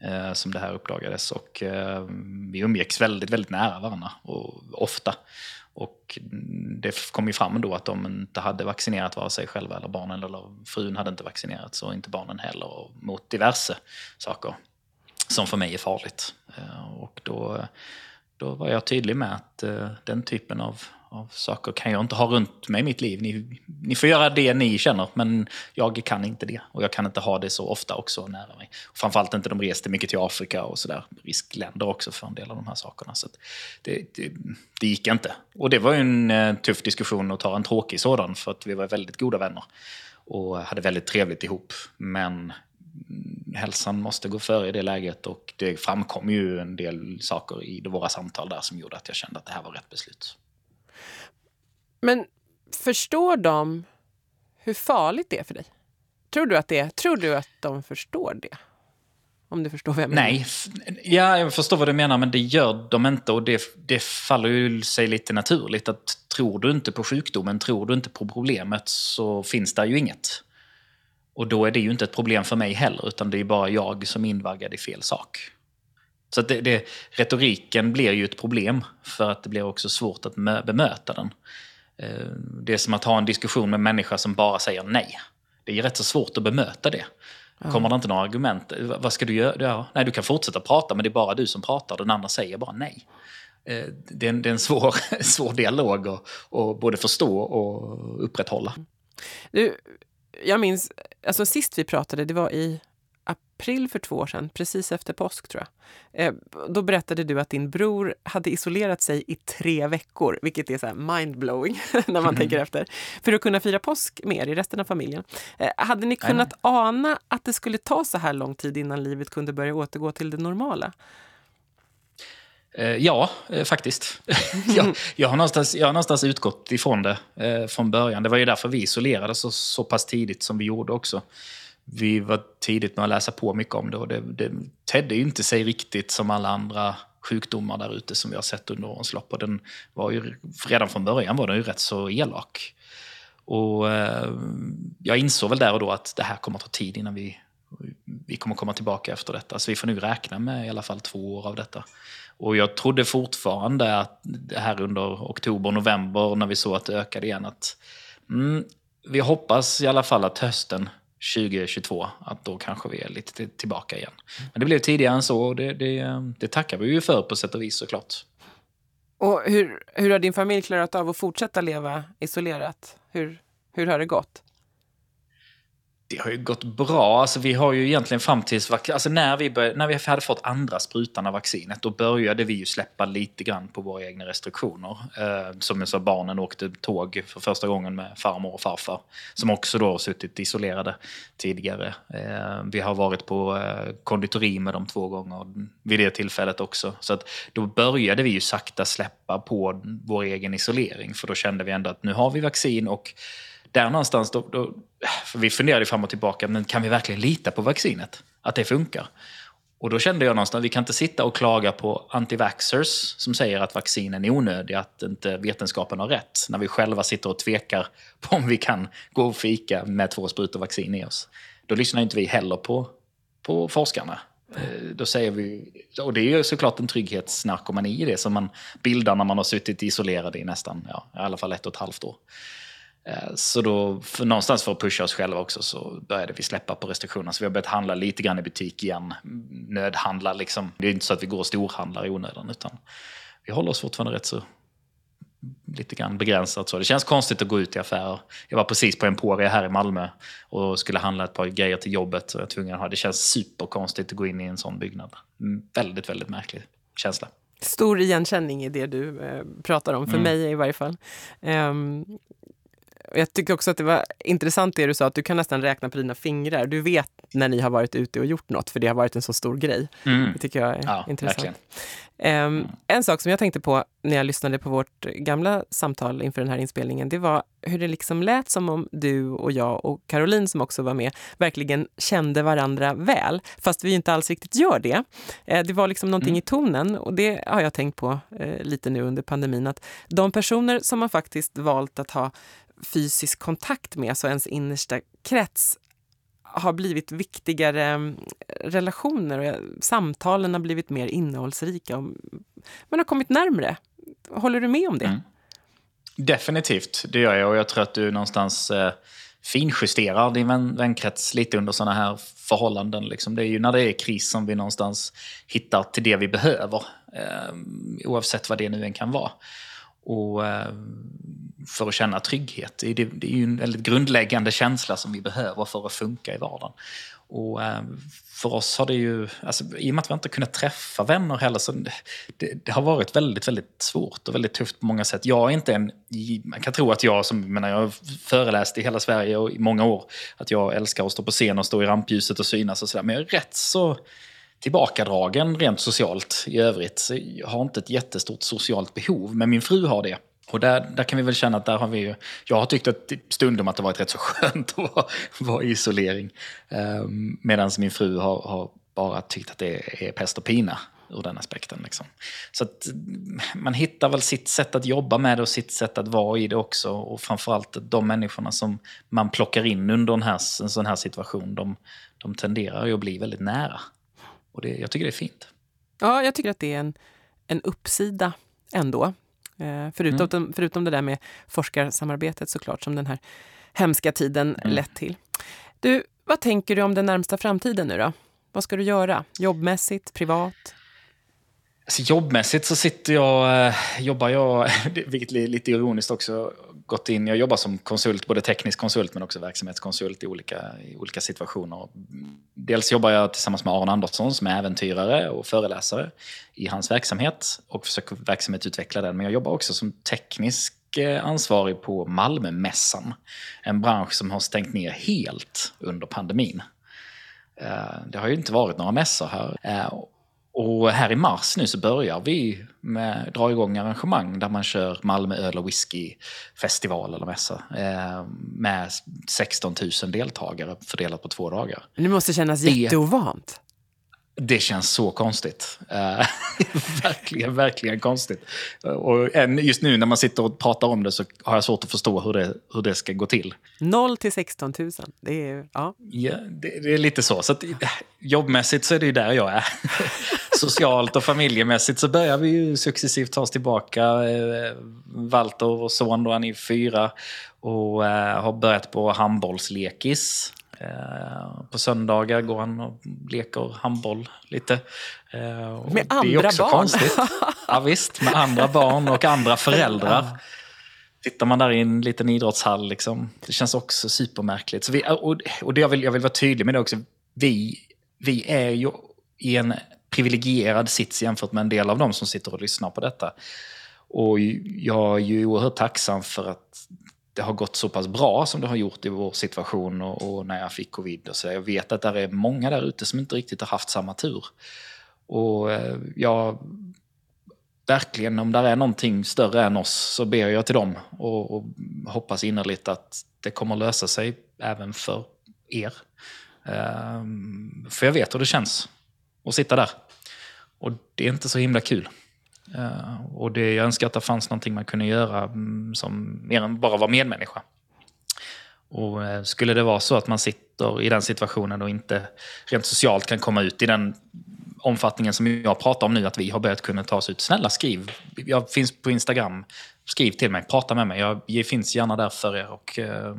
eh, som det här uppdagades. Och eh, vi umgicks väldigt, väldigt nära varandra och ofta. Och det kom ju fram då att de inte hade vaccinerat vare sig själva eller barnen, eller frun hade inte vaccinerat, och inte barnen heller, och mot diverse saker som för mig är farligt. Eh, och då, då var jag tydlig med att eh, den typen av, av saker kan jag inte ha runt mig i mitt liv. Ni, ni får göra det ni känner, men jag kan inte det. Och jag kan inte ha det så ofta också nära mig. Och framförallt inte de reste mycket till Afrika och sådär. Riskländer också för en del av de här sakerna. Så det, det, det, gick inte. Och det var ju en eh, tuff diskussion att ta en tråkig sådan, för att vi var väldigt goda vänner. Och hade väldigt trevligt ihop. Men hälsan måste gå före i det läget och det framkom ju en del saker i våra samtal där som gjorde att jag kände att det här var rätt beslut. Men förstår de hur farligt det är för dig? Tror du att, det, tror du att de förstår det? Om du förstår vad jag menar? Nej, ja, jag förstår vad du menar, men det gör de inte. Och det, det faller ju sig lite naturligt att tror du inte på sjukdomen, tror du inte på problemet, så finns det ju inget. Och då är det ju inte ett problem för mig heller, utan det är bara jag som är invaggad i fel sak. Så det, det, retoriken blir ju ett problem, för att det blir också svårt att bemöta den. Eh, det är som att ha en diskussion med en människa som bara säger nej. Det är rätt så svårt att bemöta det. Kommer det inte några argument, vad ska du göra? Ja, nej, du kan fortsätta prata, men det är bara du som pratar, den andra säger bara nej. Eh, det är en, det är en svår, svår dialog att, att både förstå och upprätthålla. Du, jag minns, alltså sist vi pratade, det var i april för två år sedan, precis efter påsk tror jag. Eh, då berättade du att din bror hade isolerat sig i tre veckor, vilket är så mindblowing när man mm. tänker efter, för att kunna fira påsk med er i resten av familjen. Eh, hade ni kunnat Nej. ana att det skulle ta så här lång tid innan livet kunde börja återgå till det normala? Eh, ja, faktiskt. jag, jag, har någonstans, jag har någonstans utgått ifrån det eh, från början. Det var ju därför vi isolerade så, så pass tidigt som vi gjorde också. Vi var tidigt med att läsa på mycket om det och det, det tedde ju inte sig riktigt som alla andra sjukdomar där ute som vi har sett under årens lopp. Och den var ju, redan från början var den ju rätt så elak. Och eh, jag insåg väl där och då att det här kommer att ta tid innan vi, vi kommer komma tillbaka efter detta. Så vi får nu räkna med i alla fall två år av detta. Och jag trodde fortfarande att det här under oktober, november när vi såg att det ökade igen att mm, vi hoppas i alla fall att hösten 2022, att då kanske vi är lite tillbaka igen. Men det blev tidigare än så och det, det, ehm, det tackar vi ju för på sätt och vis såklart. Och hur, hur har din familj klarat av att fortsätta leva isolerat? Hur, hur har det gått? Det har ju gått bra. Alltså, vi har ju egentligen fram tills alltså, när, vi började, när vi hade fått andra sprutan av vaccinet, då började vi ju släppa lite grann på våra egna restriktioner. Eh, som jag sa, barnen åkte tåg för första gången med farmor och farfar, som också då har suttit isolerade tidigare. Eh, vi har varit på eh, konditori med dem två gånger vid det tillfället också. Så att då började vi ju sakta släppa på vår egen isolering, för då kände vi ändå att nu har vi vaccin och där någonstans, då, då, för vi funderade fram och tillbaka, men kan vi verkligen lita på vaccinet? Att det funkar? Och då kände jag någonstans, vi kan inte sitta och klaga på antivaxxers som säger att vaccinen är onödiga, att inte vetenskapen har rätt, när vi själva sitter och tvekar på om vi kan gå och fika med två sprutor vaccin i oss. Då lyssnar inte vi heller på, på forskarna. Eh, då säger vi, och det är ju såklart en trygghetsnarkomani i det som man bildar när man har suttit isolerad i nästan, ja, i alla fall ett och ett halvt år. Eh, så då, för någonstans för att pusha oss själva också, så började vi släppa på restriktionerna. Så vi har börjat handla lite grann i butik igen. Nödhandla liksom. Det är inte så att vi går och storhandlar i onödan, utan vi håller oss fortfarande rätt så lite grann begränsat. Så det känns konstigt att gå ut i affärer. Jag var precis på Emporia här i Malmö och skulle handla ett par grejer till jobbet. Så jag tvungen att ha. Det känns superkonstigt att gå in i en sån byggnad. Mm, väldigt, väldigt märklig känsla. Stor igenkänning i det du eh, pratar om, för mm. mig i varje fall. Um, jag tycker också att det var intressant det du sa, att du kan nästan räkna på dina fingrar. Du vet när ni har varit ute och gjort något, för det har varit en så stor grej. Mm. Det tycker jag är ja, intressant. Um, mm. En sak som jag tänkte på när jag lyssnade på vårt gamla samtal inför den här inspelningen, det var hur det liksom lät som om du och jag och Caroline som också var med verkligen kände varandra väl, fast vi inte alls riktigt gör det. Eh, det var liksom någonting mm. i tonen och det har jag tänkt på eh, lite nu under pandemin, att de personer som man faktiskt valt att ha fysisk kontakt med, så ens innersta krets, har blivit viktigare mm, relationer och eh, samtalen har blivit mer innehållsrika. Och mm, man har kommit närmre. Håller du med om det? Mm. Definitivt, det gör jag. Och jag tror att du någonstans eh, finjusterar din vän, vänkrets lite under sådana här förhållanden. Liksom. Det är ju när det är kris som vi någonstans hittar till det vi behöver. Eh, oavsett vad det nu än kan vara. Och eh, för att känna trygghet. Det är, ju en väldigt grundläggande känsla som vi behöver för att funka i vardagen. Och eh, för oss har det ju, alltså, i och med att vi inte kunnat träffa vänner heller, så det, det, har varit väldigt, väldigt svårt och väldigt tufft på många sätt. Jag är inte en, man kan tro att jag, som menar, jag har föreläst i hela Sverige och i många år, att jag älskar att stå på scen och stå i rampljuset och synas och sådär. Men jag är rätt så tillbakadragen rent socialt i övrigt. Jag har inte ett jättestort socialt behov, men min fru har det. Och där, där kan vi väl känna att där har vi ju, jag har tyckt att stundom att det varit rätt så skönt att vara, vara i isolering. Ehm, um, Medan min fru har, har, bara tyckt att det är pest och pina ur den aspekten. Liksom. Så att mm, man hittar väl sitt sätt att jobba med det och sitt sätt att vara i det också. Och framförallt de människorna som man plockar in under en, här, en sån här situation, de, de tenderar ju att bli väldigt nära. Och det, jag tycker det är fint. Ja, jag tycker att det är en, en uppsida ändå. Eh, förutom, mm. förutom det där med forskarsamarbetet såklart, som den här hemska tiden mm. lett till. Du, vad tänker du om den närmsta framtiden nu då? Vad ska du göra? Jobbmässigt, privat? Alltså jobbmässigt så sitter jag, eh, jobbar jag, vilket är lite ironiskt också, gått in, jag jobbar som konsult, både teknisk konsult men också verksamhetskonsult i olika, i olika situationer. Dels jobbar jag tillsammans med Aron Andersson som är äventyrare och föreläsare i hans verksamhet och försöker verksamhetsutveckla den. Men jag jobbar också som teknisk eh, ansvarig på Malmömässan. En bransch som har stängt ner helt under pandemin. Eh, det har ju inte varit några mässor här. Eh, och här i mars nu så börjar vi med, dra igång arrangemang där man kör Malmö öl och whisky festival eller mässa eh, med 16 000 deltagare fördelat på två dagar. Det måste kännas jätteovant. Det känns så konstigt. Uh, verkligen, verkligen konstigt. Och just nu när man sitter och pratar om det så har jag svårt att förstå hur det, hur det ska gå till. 0 till 16 000, det är... Ja, ja det, det är lite så. så att, jobbmässigt så är det ju där jag är. Socialt och familjemässigt så börjar vi ju successivt ta oss tillbaka. Eh, Walter, vår son, då, han är fyra och uh, har börjat på handbollslekis. Eh, på söndagar går han och leker handboll lite. Eh, och med andra det är också barn? Konstigt. Ja, visst, med andra barn och andra föräldrar. Tittar man där i en liten idrottshall, liksom, det känns också supermärkligt. Så vi, och och det jag, vill, jag vill vara tydlig med det också, vi, vi är ju i en privilegierad sits jämfört med en del av dem som sitter och lyssnar på detta. Och jag är ju oerhört tacksam för att det har gått så pass bra som det har gjort i vår situation och, och när jag fick covid. Och så jag vet att det är många där ute som inte riktigt har haft samma tur. Och eh, jag verkligen, om det är någonting större än oss så ber jag till dem och, och hoppas innerligt att det kommer lösa sig även för er. Um, för jag vet hur det känns att sitta där. Och det är inte så himla kul. Uh, och det, jag önskar att det fanns någonting man kunde göra mm, som mer än bara vara medmänniska. Och uh, skulle det vara så att man sitter i den situationen och inte rent socialt kan komma ut i den omfattningen som jag pratar om nu, att vi har börjat kunna ta oss ut. Snälla skriv. Jag finns på Instagram. Skriv till mig, prata med mig. Jag finns gärna där för er. Och, uh,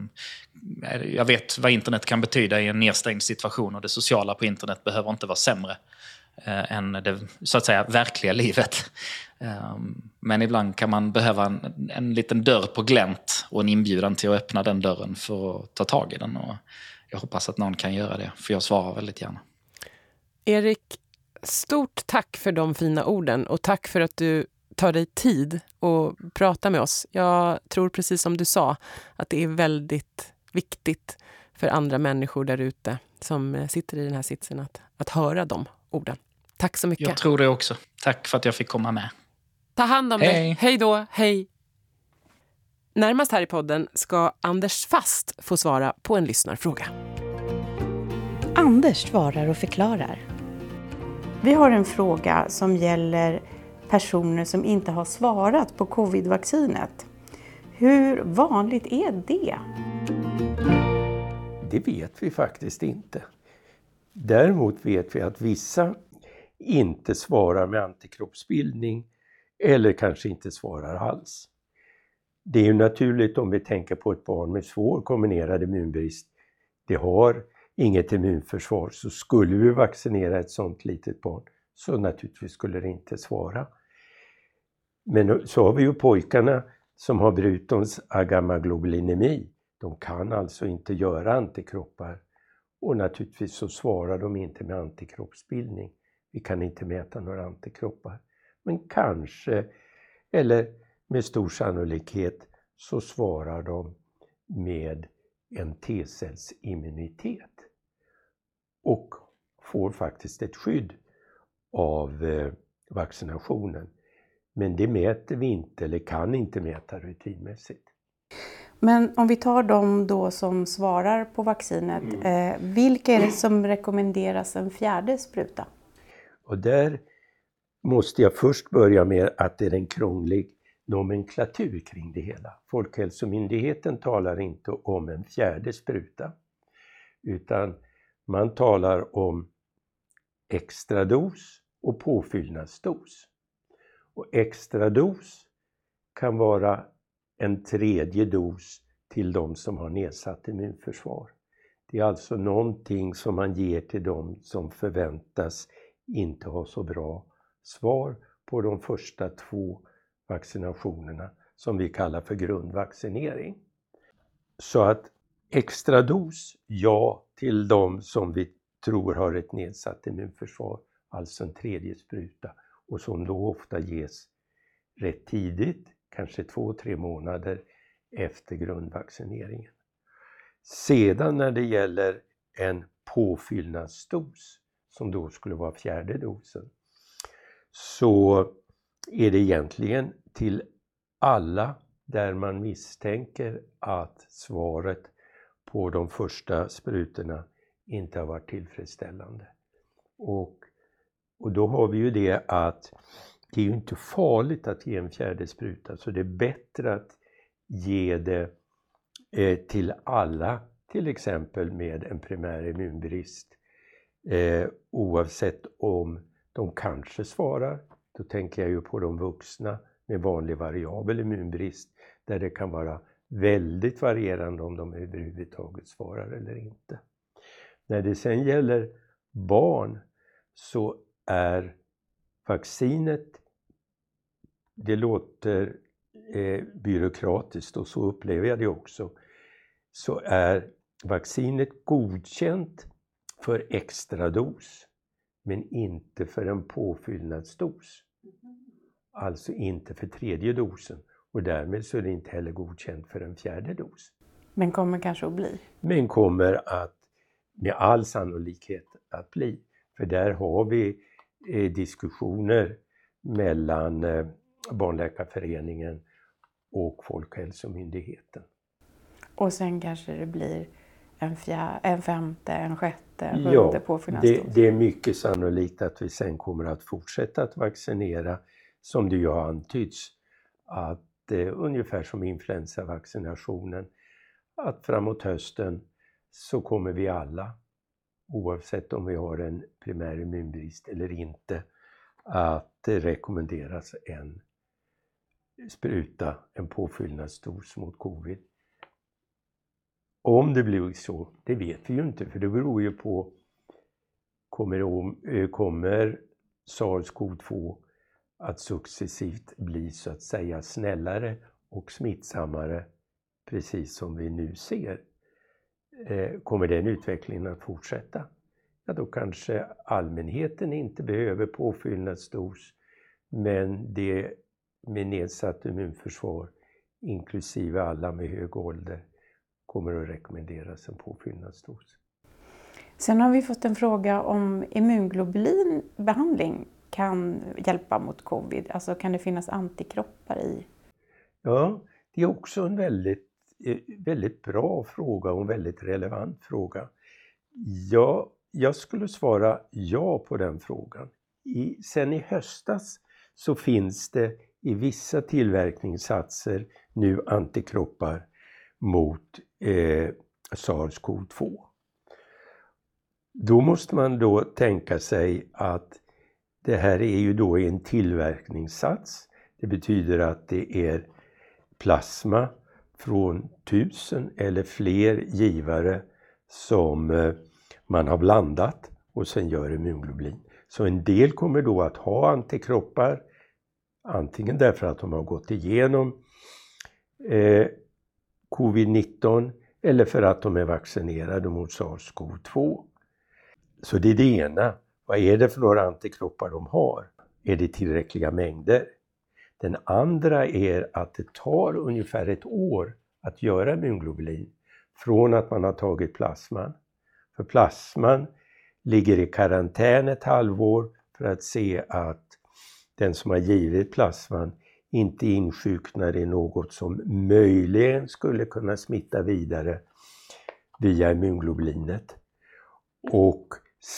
jag vet vad internet kan betyda i en nedstängd situation och det sociala på internet behöver inte vara sämre eh, än det så att säga verkliga livet. Ehm, men ibland kan man behöva en, en liten dörr på glänt och en inbjudan till att öppna den dörren för att ta tag i den. Och jag hoppas att någon kan göra det, för jag svarar väldigt gärna. Erik, stort tack för de fina orden och tack för att du tar dig tid att prata med oss. Jag tror precis som du sa att det är väldigt viktigt för andra människor där ute som eh, sitter i den här sitsen att, att höra de orden. Tack så mycket. Jag tror det också. Tack för att jag fick komma med. Ta hand om hej. dig. Hej då. Hej. Närmast här i podden ska Anders Fast få svara på en lyssnarfråga. Anders svarar och förklarar. Vi har en fråga som gäller personer som inte har svarat på covidvaccinet. Hur vanligt är det? Det vet vi faktiskt inte. Däremot vet vi att vissa inte svarar med antikroppsbildning eller kanske inte svarar alls. Det är ju naturligt om vi tänker på ett barn med svår kombinerad immunbrist. Det har inget immunförsvar, så skulle vi vaccinera ett sådant litet barn så naturligtvis skulle det inte svara. Men så har vi ju pojkarna som har Brutons agamaglobulinemi. De kan alltså inte göra antikroppar och naturligtvis så svarar de inte med antikroppsbildning. Vi kan inte mäta några antikroppar. Men kanske, eller med stor sannolikhet, så svarar de med en T-cellsimmunitet och får faktiskt ett skydd av eh, vaccinationen. Men det mäter vi inte eller kan inte mäta rutinmässigt. Men om vi tar de då som svarar på vaccinet, mm. eh, vilka är det som rekommenderas en fjärde spruta? Och där måste jag först börja med att det är en krånglig nomenklatur kring det hela. Folkhälsomyndigheten talar inte om en fjärde spruta, utan man talar om extra dos och påfyllnadsdos. Och extra dos kan vara en tredje dos till de som har nedsatt immunförsvar. Det är alltså någonting som man ger till de som förväntas inte ha så bra svar på de första två vaccinationerna som vi kallar för grundvaccinering. Så att extra dos, ja till de som vi tror har ett nedsatt immunförsvar, alltså en tredje spruta och som då ofta ges rätt tidigt, kanske två, tre månader efter grundvaccineringen. Sedan när det gäller en påfyllnadsdos, som då skulle vara fjärde dosen, så är det egentligen till alla där man misstänker att svaret på de första sprutorna inte har varit tillfredsställande. Och, och då har vi ju det att det är ju inte farligt att ge en fjärde spruta, så det är bättre att ge det eh, till alla, till exempel med en primär immunbrist, eh, oavsett om de kanske svarar, då tänker jag ju på de vuxna med vanlig variabel immunbrist, där det kan vara väldigt varierande om de överhuvudtaget svarar eller inte. När det sen gäller barn så är vaccinet, det låter eh, byråkratiskt och så upplever jag det också, så är vaccinet godkänt för extra dos men inte för en påfyllnadsdos. Alltså inte för tredje dosen och därmed så är det inte heller godkänt för en fjärde dos. Men kommer kanske att bli? Men kommer att med all sannolikhet att bli. För där har vi eh, diskussioner mellan eh, Barnläkarföreningen och Folkhälsomyndigheten. Och sen kanske det blir en, fjär, en femte, en sjätte, en sjunde ja, det, det är mycket sannolikt att vi sen kommer att fortsätta att vaccinera som det ju har antytts att eh, ungefär som influensavaccinationen att framåt hösten så kommer vi alla, oavsett om vi har en primär immunbrist eller inte, att rekommenderas en spruta, en påfyllnadsdos mot covid. Om det blir så, det vet vi ju inte för det beror ju på kommer, eh, kommer SARS-CoV-2 att successivt bli så att säga snällare och smittsammare precis som vi nu ser. Eh, kommer den utvecklingen att fortsätta? Ja, då kanske allmänheten inte behöver påfyllnadsdos men det med nedsatt immunförsvar inklusive alla med hög ålder kommer att rekommenderas en påfyllnadsdos. Sen har vi fått en fråga om immunglobulinbehandling kan hjälpa mot covid. Alltså kan det finnas antikroppar i? Ja, det är också en väldigt, eh, väldigt bra fråga och en väldigt relevant fråga. Ja, jag skulle svara ja på den frågan. I, sen i höstas så finns det i vissa tillverkningssatser nu antikroppar mot eh, SARS-CoV-2. Då måste man då tänka sig att det här är ju då en tillverkningssats. Det betyder att det är plasma från tusen eller fler givare som eh, man har blandat och sen gör immunglobulin. Så en del kommer då att ha antikroppar, antingen därför att de har gått igenom eh, covid-19 eller för att de är vaccinerade mot SARS-CoV-2. Så det är det ena. Vad är det för några antikroppar de har? Är det tillräckliga mängder? Den andra är att det tar ungefär ett år att göra immunglobulin från att man har tagit plasman. För plasman ligger i karantän ett halvår för att se att den som har givit plasman inte insjuknar i något som möjligen skulle kunna smitta vidare via immunglobulinet. Och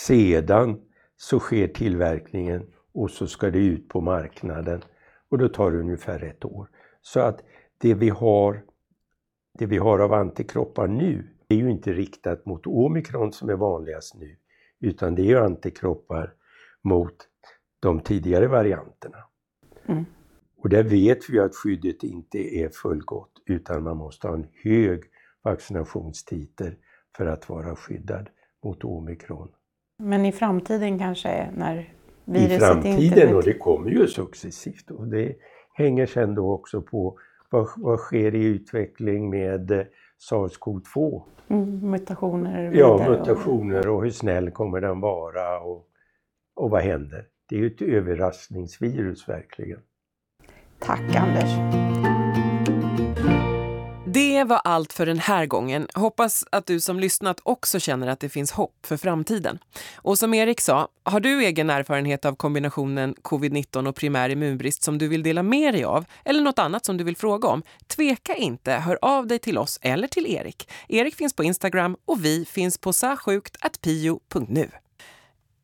sedan så sker tillverkningen och så ska det ut på marknaden och då tar det ungefär ett år. Så att det vi har, det vi har av antikroppar nu är ju inte riktat mot omikron som är vanligast nu utan det är ju antikroppar mot de tidigare varianterna. Mm. Och där vet vi att skyddet inte är fullgott utan man måste ha en hög vaccinationstiter för att vara skyddad mot omikron. Men i framtiden kanske när viruset I framtiden, inte... och det kommer ju successivt. Och det hänger sen då också på vad, vad sker i utveckling med SARS-CoV-2. Mm, mutationer? Ja, mutationer och hur snäll kommer den vara och, och vad händer? Det är ju ett överraskningsvirus verkligen. Tack Anders. Det var allt för den här gången. Hoppas att du som lyssnat också känner att det finns hopp för framtiden. Och som Erik sa, har du egen erfarenhet av kombinationen covid-19 och primär immunbrist som du vill dela med dig av eller något annat som du vill fråga om, tveka inte, hör av dig till oss eller till Erik. Erik finns på Instagram och vi finns på sasjukt.pio.nu.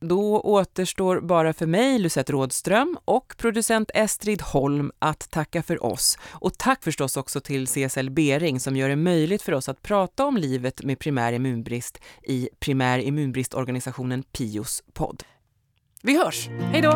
Då återstår bara för mig, Lucette Rådström och producent Estrid Holm att tacka för oss. Och tack förstås också till CSL Bering som gör det möjligt för oss att prata om livet med primär immunbrist i primär immunbristorganisationen PIOs podd. Vi hörs! Hej då!